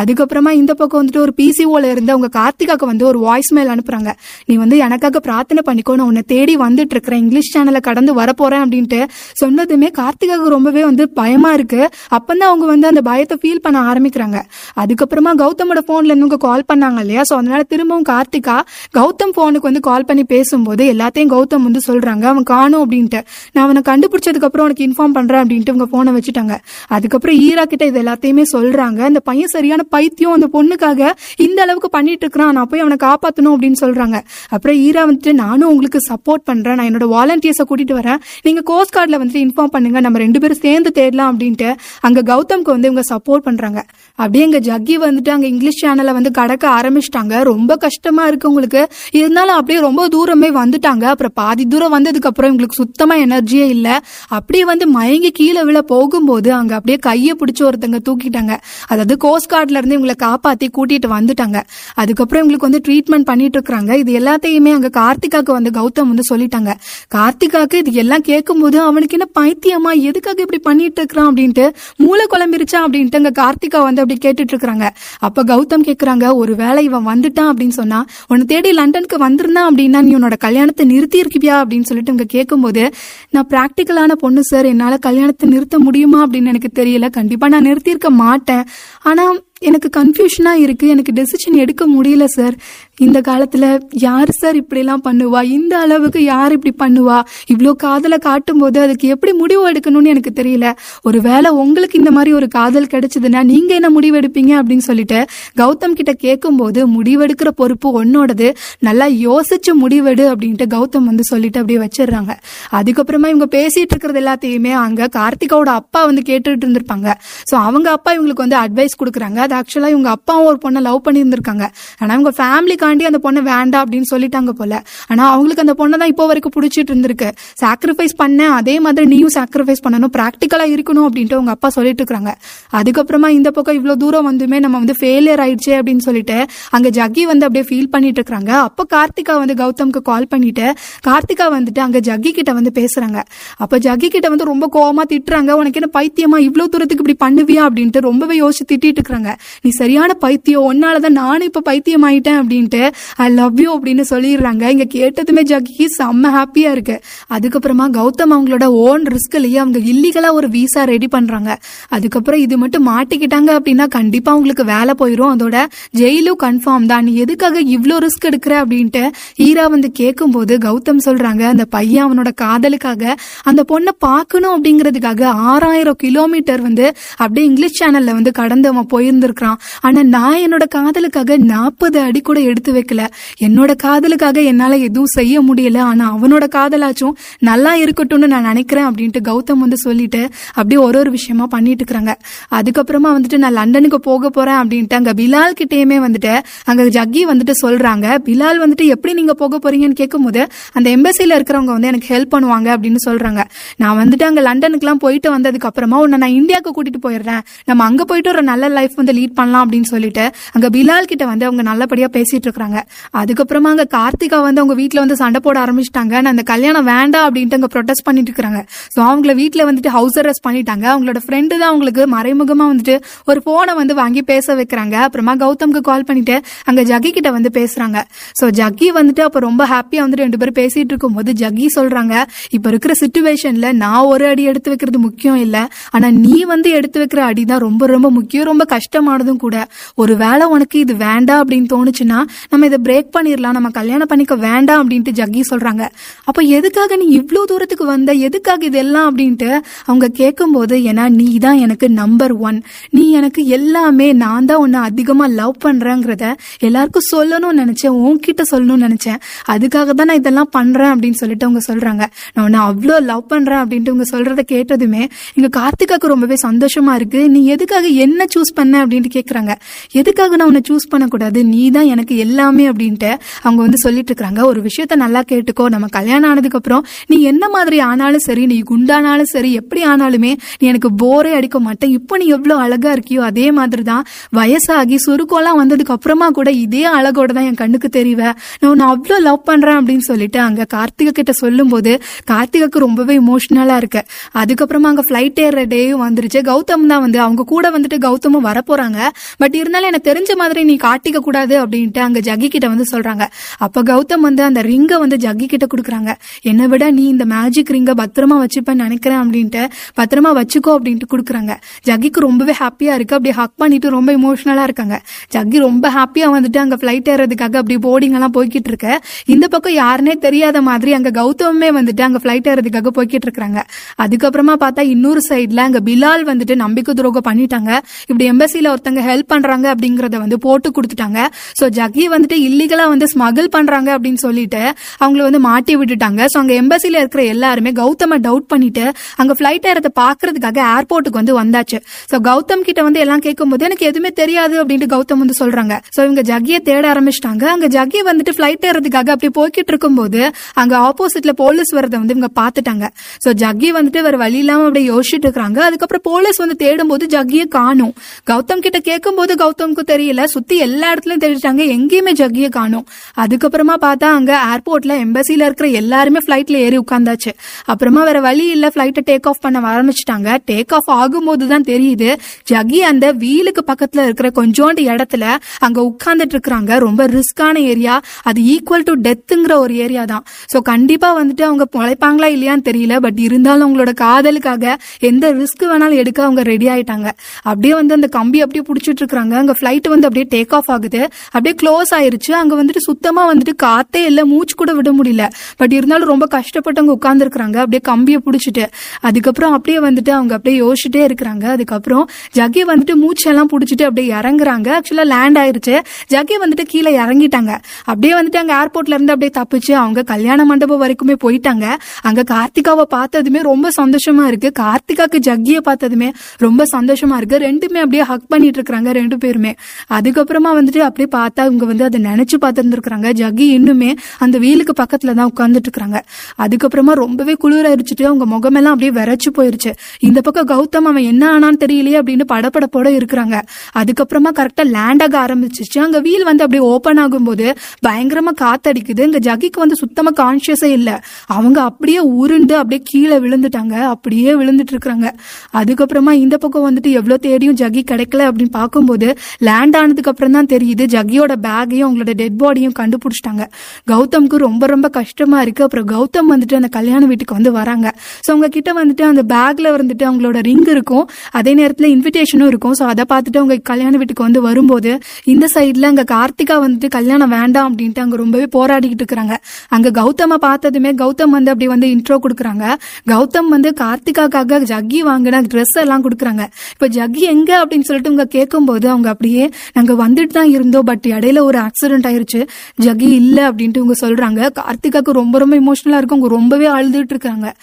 அதுக்கப்புறமா இந்த பக்கம் வந்துட்டு ஒரு பிசிஓல இருந்து அவங்க கார்த்திகாக்கு வந்து ஒரு வாய்ஸ் மெயில் அனுப்புறாங்க. நீ வந்து எனக்காக பிரார்த்தனை பண்ணிக்கோ. நான் உன்னை தேடி வந்துட்டு இருக்கிறேன். இங்கிலீஷ் சேனலை கடந்து வர வரப்போறேன் அப்படின்ட்டு சொன்னதுமே கார்த்திகாவுக்கு ரொம்பவே வந்து பயமா இருக்கு. அப்பந்தான் அவங்க வந்து அந்த பயத்தை ஃபீல் பண்ண ஆரம்பிக்கிறாங்க. அதுக்கப்புறமா கௌதமோட போன்ல இருந்து கால் பண்ணாங்க இல்லையா? ஸோ அதனால திரும்பவும் கார்த்திகா கௌதம் போனுக்கு வந்து கால் பண்ணி பேசும்போது எல்லாத்தையும் கௌதம் வந்து சொல்றாங்க. அவன் காணும் அப்படின்ட்டு. நான் அவனை கண்டுபிடிச்சதுக்கு அப்புறம் உனக்கு இன்ஃபார்ம் பண்றேன் அப்படின்ட்டு இவங்க போனை வச்சுட்டாங்க. அதுக்கப்புறம் ஈரா கிட்ட இது எல்லாத்தையுமே சொல்றாங்க. அந்த பையன் சரியான பைத்தியம். அந்த பொண்ணுக்காக இந்த அளவுக்கு பண்ணிட்டு இருக்கிறான். நான் போய் அவனை காப்பாற்றணும் அப்படின்னு சொல்றாங்க. அப்புறம் ஈரா வந்துட்டு நானும் உங்களுக்கு சப்போர்ட் பண்றேன். நான் என்னோட வாலண்டியர்ஸை கூட்டிட்டு வரேன். நீங்க கோஸ்ட் கார்டில் வந்துட்டு இன்ஃபார்ம் பண்ணுங்க. நம்ம ரெண்டு பேரும் சேர்ந்து தேடலாம் அப்படின்ட்டு அங்க கௌதம்க்கு வந்து இவங்க சப்போர்ட் பண்ணுறாங்க அப்படியே எங்கள் ஜக்கி வந்துட்டு அங்க இங்கிலீஷ் சேனலை வந்து கடக்க ஆரம்பிச்சிட்டாங்க. ரொம்ப கஷ்டமா இருக்கு உங்களுக்கு. இருந்தாலும் அப்படியே ரொம்ப தூரமே வந்துட்டாங்க. அப்புறம் பாதி தூரம் வந்ததுக்கு அப்புறம் இவங்களுக்கு சுத்தமா எனர்ஜியே இல்ல. அப்படியே வந்து மயங்கி கீழே விழ போகும்போது அங்க அப்படியே கையை பிடிச்சி ஒருத்தங்க தூக்கிட்டாங்க. அதாவது கோஸ்ட் கார்ட்லேருந்து இவங்களை காப்பாத்தி கூட்டிட்டு வந்துட்டாங்க. அதுக்கப்புறம் இவங்களுக்கு வந்து ட்ரீட்மெண்ட் பண்ணிட்டு இருக்காங்க இது எல்லாத்தையுமே அங்க கார்த்திகாக்கு வந்து கௌதம் வந்து சொல்லிட்டாங்க. கார்த்திகாக்கு இது இதெல்லாம் கேட்கும்போது அவனுக்கு என்ன பைத்தியமா எதுக்காக இப்படி பண்ணிட்டு இருக்கிறான் அப்படின்ட்டு மூளை குழம்பிருச்சா அப்படின்ட்டு அங்க கார்த்திகா வந்து அப்படி கேட்டுட்டு இருக்கிறாங்க. அப்ப கௌதம் கேக்குறாங்க ஒருவேளை இவன் வந்துட்டான் அப்படின்னு சொன்னா உன்னை தேடி லண்டனுக்கு வந்திருந்தான் அப்படின்னா நீ உன்னோட கல்யாணத்தை நிறுத்தி இருக்கியா அப்படின்னு சொல்லிட்டு இங்க கேட்கும்போது நான் பிராக்டிக்கலான பொண்ணு சார் என்னால கல்யாணத்தை நிறுத்த முடியுமா? அப்படின்னு எனக்கு தெரியல. கண்டிப்பா நான் நிறுத்தியிருக்க மாட்டேன். ஆனா எனக்கு கன்ஃபியூஷனா இருக்கு. எனக்கு டெசிஷன் எடுக்க முடியல சார் இந்த காலத்துல யார் சார் இப்படிலாம் பண்ணுவா? இந்த அளவுக்கு யார் இப்படி பண்ணுவா? இவ்வளோ காதலை காட்டும் போது அதுக்கு எப்படி முடிவு எடுக்கணும்னு எனக்கு தெரியல. ஒரு வேளை உங்களுக்கு இந்த மாதிரி ஒரு காதல் கிடைச்சதுன்னா நீங்க என்ன முடிவு எடுப்பீங்க அப்படின்னு சொல்லிட்டு கௌதம் கிட்ட கேட்கும்போது முடிவெடுக்கிற பொறுப்பு உன்னோடது. நல்லா யோசிச்சு முடிவெடு அப்படின்ட்டு கௌதம் வந்து சொல்லிட்டு அப்படியே வச்சிடுறாங்க. அதுக்கப்புறமா இவங்க பேசிட்டு இருக்கிறது எல்லாத்தையுமே அங்க கார்த்திகாவோட அப்பா வந்து கேட்டுட்டு இருந்திருப்பாங்க. ஸோ அவங்க அப்பா இவங்களுக்கு வந்து அட்வைஸ் கொடுக்குறாங்க. அது ஆக்சுவலா இவங்க அப்பாவும் ஒரு பொண்ணை லவ் பண்ணி இருந்திருக்காங்க ஆனா இவங்க அதுக்காண்டி அந்த பொண்ணை வேண்டாம் அப்படின்னு சொல்லிட்டாங்க போல. ஆனா அவங்களுக்கு அந்த பொண்ணை தான் இப்போ வரைக்கும் பிடிச்சிட்டு இருந்திருக்கு. சாக்ரிஃபைஸ் பண்ண அதே மாதிரி நீயும் சாக்ரிஃபைஸ் பண்ணணும் ப்ராக்டிக்கலா இருக்கணும் அப்படின்ட்டு உங்க அப்பா சொல்லிட்டு இருக்காங்க. அதுக்கப்புறமா இந்த பக்கம் இவ்வளவு தூரம் வந்துமே நம்ம வந்து ஃபெயிலியர் ஆயிடுச்சே அப்படின்னு சொல்லிட்டு அங்க ஜக்கி வந்து அப்படியே ஃபீல் பண்ணிட்டு இருக்காங்க. அப்ப கார்த்திகா வந்து கௌதம்க்கு கால் பண்ணிட்டு கார்த்திகா வந்துட்டு அங்க ஜக்கி கிட்ட வந்து பேசுறாங்க. அப்ப ஜக்கி கிட்ட வந்து ரொம்ப கோவமா திட்டுறாங்க. உனக்கு என்ன பைத்தியமா இவ்வளவு தூரத்துக்கு இப்படி பண்ணுவியா அப்படின்ட்டு ரொம்பவே யோசிச்சு திட்டிட்டு இருக்காங்க. நீ சரியான பைத்தியம் உன்னாலதான் நானும் இப்ப பைத்தியம் ஆயிட்டேன் அப்படின்ட்டு ஐ லவ் யூ அப்படின்னு சொல்லிடுறாங்க. இங்க கேட்டதுமே ஜக்கி செம்ம ஹாப்பியா இருக்கு. அதுக்கப்புறமா கௌதம் அவங்களோட ஓன் ரிஸ்க்லயே அவங்க இல்லீகலா ஒரு விசா ரெடி பண்றாங்க. அதுக்கப்புறம் இது மட்டும் மாட்டிக்கிட்டாங்க அப்படின்னா கண்டிப்பா அவங்களுக்கு வேலை போயிடும் அதோட ஜெயிலும் கன்ஃபார்ம் தான். நீ எதுக்காக இவ்வளோ ரிஸ்க் எடுக்கிற அப்படின்ட்டு ஈரா வந்து கேட்கும்போது கௌதம் சொல்றாங்க அந்த பையன் அவனோட காதலுக்காக அந்த பொண்ணை பார்க்கணும் அப்படிங்கிறதுக்காக ஆறாயிரம் கிலோமீட்டர் வந்து அப்படியே இங்கிலீஷ் சேனல்ல வந்து கடந்து அவன் போயிருந்திருக்கான் ஆனா நான் என்னோட காதலுக்காக நாற்பது அடி கூட எடுத்து வைக்கல. என்னோட காதலுக்காக என்னால எதுவும் செய்ய முடியல. ஆனா அவனோட காதலாச்சும் நல்லா இருக்கட்டும்னு நான் நினைக்கிறேன் அப்படின்ட்டு கௌதம் வந்து சொல்லிட்டு அப்படியே ஒரு ஒரு விஷயமா பண்ணிட்டு இருக்கிறாங்க. அதுக்கப்புறமா வந்துட்டு நான் லண்டனுக்கு போக போறேன் அப்படின்ட்டு அங்க பிலால் கிட்டேயுமே வந்துட்டு அங்க ஜக்கி வந்துட்டு சொல்றாங்க. பிலால் வந்துட்டு எப்படி நீங்க போக போறீங்கன்னு கேட்கும்போது அந்த எம்பசில இருக்கிறவங்க வந்து எனக்கு ஹெல்ப் பண்ணுவாங்க அப்படின்னு சொல்றாங்க. நான் வந்துட்டு அங்க லண்டனுக்குலாம் போயிட்டு வந்ததுக்கு அப்புறமா உன்னை நான் இந்தியாவுக்கு கூட்டிட்டு போயிடுறேன். நம்ம அங்க போயிட்டு ஒரு நல்ல லைஃப் வந்து லீட் பண்ணலாம் அப்படின்னு சொல்லிட்டு அங்க பிலால் கிட்ட வந்து அவங்க நல்லபடியா பேசிட்டு இருக்காங்க. அதுக்கப்புறமா அங்க கார்த்திகா வந்து அவங்க வீட்டுல வந்து சண்டை போட ஆரம்பிச்சிட்டாங்க. நான் அந்த கல்யாணம் வேண்டாம் அப்படின்ட்டு அங்க ப்ரொடெஸ்ட் பண்ணிட்டு இருக்காங்க ஸோ அவங்கள வீட்டுல வந்துட்டு ஹவுஸ் அரெஸ்ட் பண்ணிட்டாங்க. அவங்களோட ஃப்ரெண்டு தான் அவங்களுக்கு மறைமுகமா வந்துட்டு ஒரு போனை வந்து வாங்கி பேச வைக்கிறாங்க. அப்புறமா கௌதம்க்கு கால் பண்ணிட்டு அங்க ஜக்கி கிட்ட வந்து பேசுறாங்க. ஸோ ஜக்கி வந்துட்டு அப்ப ரொம்ப ஹாப்பியா வந்துட்டு ரெண்டு பேரும் பேசிட்டு இருக்கும்போது ஜக்கி சொல்றாங்க இப்ப இருக்கிற சுச்சுவேஷன்ல நான் ஒரு அடி எடுத்து வைக்கிறது முக்கியம் இல்ல. ஆனா நீ வந்து எடுத்து வைக்கிற அடி தான் ரொம்ப ரொம்ப முக்கியம். ரொம்ப கஷ்டமானதும் கூட. ஒரு வேளை உனக்கு இது வேண்டாம் அப்படின்னு தோணுச்சுன்னா நம்ம இதை பிரேக் பண்ணிடலாம் நம்ம கல்யாணம் பண்ணிக்க வேண்டாம் அப்படின்ட்டு ஜக்கி சொல்றாங்க. அப்போ எதுக்காக நீ இவ்ளோ தூரத்துக்கு வந்த? எதுக்காக இதெல்லாம் அப்படின்ட்டு அவங்க கேட்கும்போது ஏன்னா நீ தான் எனக்கு நம்பர் ஒன் நீ எனக்கு எல்லாமே நான் தான் உன்னை அதிகமா லவ் பண்றேங்கிறத எல்லாருக்கும் சொல்லணும்னு நினச்சேன் உன்கிட்ட சொல்லணும்னு நினைச்சேன். அதுக்காக தான் நான் இதெல்லாம் பண்றேன் அப்படின்னு சொல்லிட்டு அவங்க சொல்றாங்க. நான் உன்னை அவ்வளோ லவ் பண்றேன் அப்படின்ட்டு அவங்க சொல்கிறத கேட்டதுமே இங்க கார்த்திகாக்கு ரொம்பவே சந்தோஷமா இருக்கு. நீ எதுக்காக என்ன சூஸ் பண்ண அப்படின்ட்டு கேட்குறாங்க எதுக்காக நான் உன்னை சூஸ் பண்ணக்கூடாது? நீ தான் எனக்கு எல்லாமே அப்படின்ட்டு அவங்க வந்து சொல்லிட்டு இருக்காங்க ஒரு விஷயத்த நல்லா கேட்டுக்கோ நம்ம கல்யாணம் ஆனதுக்கப்புறம் நீ என்ன மாதிரி ஆனாலும் சரி நீ குண்டானாலும் சரி எப்படி ஆனாலுமே நீ எனக்கு போரே அடிக்க மாட்டேன். இப்போ நீ எவ்வளோ அழகா இருக்கியோ அதே மாதிரி தான் வயசாகி சுருக்கம்லாம் வந்ததுக்கு அப்புறமா கூட இதே அழகோட தான் என் கண்ணுக்கு தெரிவ நான் உன்னை அவ்வளோ லவ் பண்றேன் அப்படின்னு சொல்லிட்டு அங்க கார்த்திகை கிட்ட சொல்லும்போது கார்த்திகக்கு ரொம்பவே இமோஷனலா இருக்கு. அதுக்கப்புறமா அங்க ஃபிளைட் ஏற டேயும் வந்துருச்சு. கௌதம் தான் வந்து அவங்க கூட வந்துட்டு கௌதமும் வரப்போறாங்க. பட் இருந்தாலும் எனக்கு தெரிஞ்ச மாதிரி நீ காட்டிக்க கூடாது அப்படின்ட்டு அங்க ஜக்கி கிட்ட வந்து சொல்றாங்க. அப்ப கௌதம் வந்து அந்த ரிங்கை வந்து ஜக்கி கிட்ட கொடுக்குறாங்க. என்னை விட நீ இந்த மேஜிக் ரிங்கை பத்திரமா வச்சுப்பேன்னு நினைக்கிறேன் அப்படின்ட்டு பத்திரமா வச்சுக்கோ அப்படின்ட்டு கொடுக்குறாங்க. ஜக்கிக்கு ரொம்பவே ஹாப்பியா இருக்கு. அப்படி ஹக் பண்ணிட்டு ரொம்ப இமோஷனலா இருக்காங்க. ஜக்கி ரொம்ப ஹாப்பியா வந்துட்டு அங்க ஃபிளைட் ஏறதுக்காக அப்படி போர்டிங் எல்லாம் போய்கிட்டு இருக்கு. இந்த பக்கம் யாருனே தெரியாத மாதிரி அங்க கௌதமே வந்துட்டு அங்க ஃபிளைட் ஏறதுக்காக போய்கிட்டு இருக்காங்க அதுக்கப்புறமா பார்த்தா இன்னொரு சைட்ல அங்க பிலால் வந்துட்டு நம்பிக்கை துரோகம் பண்ணிட்டாங்க. இப்படி எம்பசில ஒருத்தங்க ஹெல்ப் பண்றாங்க அப்படிங்கறத வந்து போட்டு கொடுத்துட்டாங்க. சோ ஜக்கி வந்துட்டு இல்லீகலா வந்து ஸ்மகிள் பண்றாங்க அப்படின்னு சொல்லிட்டு அவங்கள வந்து மாட்டி விட்டுட்டாங்க. ஸோ அங்க எம்பசில இருக்கிற எல்லாருமே கௌதம டவுட் பண்ணிட்டு அங்க ஃபிளைட் ஏறத பாக்குறதுக்காக ஏர்போர்ட்டுக்கு வந்து வந்தாச்சு. ஸோ கௌதம் கிட்ட வந்து எல்லாம் கேட்கும்போது எனக்கு எதுவுமே தெரியாது அப்படின்ட்டு கௌதம் வந்து சொல்றாங்க. ஸோ இவங்க ஜக்கிய தேட ஆரம்பிச்சிட்டாங்க. அங்க ஜக்கி வந்துட்டு ஃபிளைட் ஏறதுக்காக அப்படி போய்கிட்டு இருக்கும்போது அங்க ஆப்போசிட்ல போலீஸ் வரதை வந்து இவங்க பாத்துட்டாங்க ஸோ ஜக்கி வந்துட்டு வேற வழி இல்லாம அப்படியே யோசிச்சுட்டு இருக்காங்க அதுக்கப்புறம் போலீஸ் வந்து தேடும் போது ஜக்கிய காணும். கௌதம் கிட்ட கேட்கும்போது கௌதம்க்கு தெரியல. சுத்தி எல்லா இடத்துலயும் தேடிட்டாங்க. எங்கேயும் ஜக்கிய காணும். அதுக்கப்புறமா பார்த்தா அங்க ஏர்போர்ட்ல எம்பசில இருக்கிற எல்லாருமே ஃபிளைட்ல ஏறி உட்காந்தாச்சு அப்புறமா வேற வழி இல்ல ஃபிளைட்டை டேக் ஆஃப் பண்ண ஆரம்பிச்சிட்டாங்க. டேக் ஆஃப் ஆகும்போது தான் தெரியுது ஜக்கி அந்த வீலுக்கு பக்கத்துல இருக்கிற கொஞ்சோண்டு இடத்துல அங்க உட்கார்ந்துட்டு இருக்கிறாங்க. ரொம்ப ரிஸ்கான ஏரியா அது ஈக்குவல் டு டெத்துங்கிற ஒரு ஏரியா தான். சோ கண்டிப்பா வந்துட்டு அவங்க பொழைப்பாங்களா இல்லையான்னு தெரியல. பட் இருந்தாலும் அவங்களோட காதலுக்காக எந்த ரிஸ்க் வேணாலும் எடுக்க அவங்க ரெடி ஆயிட்டாங்க. அப்படியே வந்து அந்த கம்பி அப்படியே பிடிச்சிட்டு இருக்காங்க அங்க ஃபிளைட் வந்து அப்படியே டேக் ஆஃப் ஆகுது. அப்படியே க்ளோஸ் ஆயிருச்சு அங்க வந்துட்டு சுத்தமா வந்துட்டு காத்தே இல்ல மூச்சு கூட விட முடியல. பட் இருந்தாலும் ரொம்ப கஷ்டப்பட்டு அவங்க அப்படியே கம்பியை பிடிச்சிட்டு. அதுக்கப்புறம் அப்படியே வந்துட்டு அவங்க அப்படியே யோசிச்சுட்டே இருக்கிறாங்க. அதுக்கப்புறம் ஜக்கி வந்துட்டு மூச்செல்லாம் பிடிச்சிட்டு அப்படியே இறங்குறாங்க. ஆக்சுவலா லேண்ட் ஆயிருச்சு. ஜக்கி வந்துட்டு கீழே இறங்கிட்டாங்க. அப்படியே வந்துட்டு அங்க ஏர்போர்ட்ல இருந்து அப்படியே தப்பிச்சு அவங்க கல்யாண மண்டபம் வரைக்குமே போயிட்டாங்க. அங்க கார்த்திகாவை பார்த்ததுமே ரொம்ப சந்தோஷமா இருக்கு. கார்த்திகாக்கு ஜக்கியை பார்த்ததுமே ரொம்ப சந்தோஷமா இருக்கு. ரெண்டுமே அப்படியே ஹக் பண்ணிட்டு இருக்கிறாங்க ரெண்டு பேருமே. அதுக்கப்புறமா வந்துட்டு அப்படியே பார்த்தா இவங்க வந்து அதை நினைச்சு பார்த்துருந்துருக்காங்க ஜகி இன்னுமே அந்த வீலுக்கு பக்கத்துல தான் உட்காந்துட்டு இருக்கிறாங்க அதுக்கப்புறமா ரொம்பவே குளிராயிருச்சுட்டு அவங்க முகமெல்லாம் அப்படியே விரைச்சு போயிருச்சு. இந்த பக்கம் கௌதம் அவன் என்ன ஆனான்னு தெரியலையே அப்படின்னு படப்படப்போட இருக்கிறாங்க. அதுக்கப்புறமா கரெக்டா லேண்ட் ஆக ஆரம்பிச்சிச்சு அங்க வீல் வந்து அப்படியே ஓபன் ஆகும்போது பயங்கரமா காத்தடிக்குது. இங்க ஜகிக்கு வந்து சுத்தமா கான்சியஸே இல்ல. அவங்க அப்படியே உருண்டு அப்படியே கீழே விழுந்துட்டாங்க. அப்படியே விழுந்துட்டு இருக்கிறாங்க அதுக்கப்புறமா இந்த பக்கம் வந்துட்டு எவ்வளவு தேடியும் ஜகி கிடைக்கல அப்படின்னு பார்க்கும்போது லேண்ட் ஆனதுக்கு அப்புறம் தான் தெரியுது. ஜக்கியோட பேக்கையும் அவங்களோட டெட் பாடியும் கண்டுபிடிச்சிட்டாங்க. கௌதம்க்கு ரொம்ப ரொம்ப கஷ்டமா இருக்கு. அப்புறம் கௌதம் வந்துட்டு அந்த கல்யாண வீட்டுக்கு வந்து வராங்க. ஸோ அவங்க கிட்ட வந்துட்டு அந்த பேக்ல வந்துட்டு அவங்களோட ரிங் இருக்கும். அதே நேரத்தில் இன்விடேஷனும் இருக்கும். ஸோ அதை பார்த்துட்டு அவங்க கல்யாண வீட்டுக்கு வந்து வரும்போது இந்த சைட்ல அங்க கார்த்திகா வந்துட்டு கல்யாணம் வேண்டாம் அப்படின்ட்டு அங்க ரொம்பவே போராடிக்கிட்டு இருக்கிறாங்க. அங்க கௌதம பார்த்ததுமே கௌதம் வந்து அப்படி வந்து இன்ட்ரோ கொடுக்குறாங்க. கௌதம் வந்து கார்த்திகாக்காக ஜக்கி வாங்கின ட்ரெஸ் எல்லாம் கொடுக்குறாங்க. இப்போ ஜக்கி எங்க அப்படின்னு சொல்லிட்டு அவங்க கேட்கும்போது அவங்க அப்படியே நாங்க வந்துட்டு தான் இருந்தோம் பட் இடையில ஒரு ஆக்சிடென்ட் ஆயிருச்சு. ஜகி இல்ல அப்படின்ட்டு இவங்க சொல்றாங்க. கார்த்திகாக்கு ரொம்ப ரொம்ப இமோஷனலா இருக்கு அவங்க ரொம்பவே அழுதுட்டு இருக்காங்க.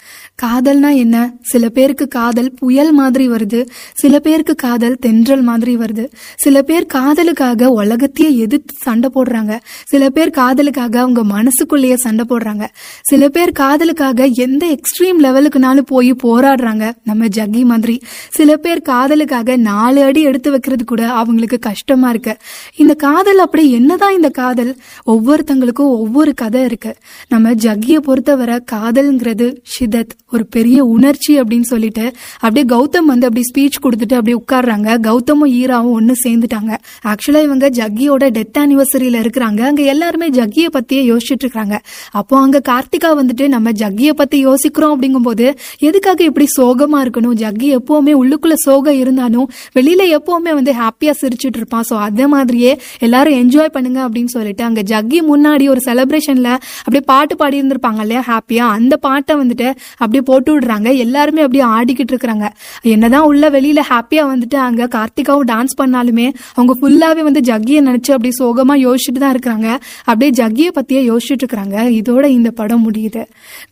காதல்னா என்ன? சில பேருக்கு காதல் புயல் மாதிரி வருது. சில பேருக்கு காதல் தென்றல் மாதிரி வருது. சில பேர் காதலுக்காக உலகத்தையே எதிர்த்து சண்டை போடுறாங்க. சில பேர் காதலுக்காக அவங்க மனசுக்குள்ளேயே சண்டை போடுறாங்க. சில பேர் காதலுக்காக எந்த எக்ஸ்ட்ரீம் லெவலுக்குனாலும் போய் போராடுறாங்க. நம்ம ஜக்கி மாதிரி. சில பேர் காதலுக்காக நாலு அடி எடுத்து வைக்கிறது கூட அவங்களுக்கு கஷ்டமா இருக்கு. இந்த காதல் அப்படி என்னதான் இந்த காதல் ஒவ்வொருத்தங்களுக்கும் ஒவ்வொரு கதை இருக்கு. நம்ம ஜக்கியை பொறுத்தவரை காதல்ங்கிறது ஷிதத் ஒரு பெரிய உணர்ச்சி அப்படின்னு சொல்லிட்டு அப்படியே கௌதம் வந்து அப்படி ஸ்பீச் கொடுத்துட்டு அப்படியே உட்கார்றாங்க. கௌதமும் ஈராவும் ஒன்னு சேர்ந்துட்டாங்க. ஆக்சுவலா இவங்க ஜக்கியோட டெத் ஆனிவர்சரியில இருக்கிறாங்க. அங்க எல்லாருமே ஜக்கிய பத்தியே யோசிச்சுட்டு இருக்காங்க. அப்போ அங்க கார்த்திகா வந்துட்டு நம்ம ஜக்கிய பத்தி யோசிக்கிறோம் அப்படிங்கும்போது எதுக்காக இப்படி சோகமா இருக்கணும்? ஜக்கி எப்பவுமே உள்ளுக்குள்ள சோகம் இருந்தாலும் வெளியில எப்பவுமே வந்து ஹாப்பியா சிரிச்சிட்டு இருப்பான். சோ அதே மாதிரியே எல்லாரும் என்ஜாய் என்ஜாய் பண்ணுங்க அப்படின்னு சொல்லிட்டு அங்க ஜக்கி முன்னாடி ஒரு செலிப்ரேஷன்ல அப்படியே பாட்டு பாடி இருந்திருப்பாங்க இல்லையா ஹாப்பியா அந்த பாட்டை வந்துட்டு அப்படியே போட்டு விடுறாங்க. எல்லாருமே அப்படியே ஆடிக்கிட்டு இருக்கிறாங்க. என்னதான் உள்ள வெளியில ஹாப்பியா வந்துட்டு அங்க கார்த்திகாவும் டான்ஸ் பண்ணாலுமே அவங்க ஃபுல்லாவே வந்து ஜக்கியை நினைச்சு அப்படியே சோகமா யோசிச்சுட்டு தான் இருக்கிறாங்க. அப்படியே ஜக்கியை பத்தியே யோசிச்சுட்டு இருக்கிறாங்க. இதோட இந்த படம் முடியுது.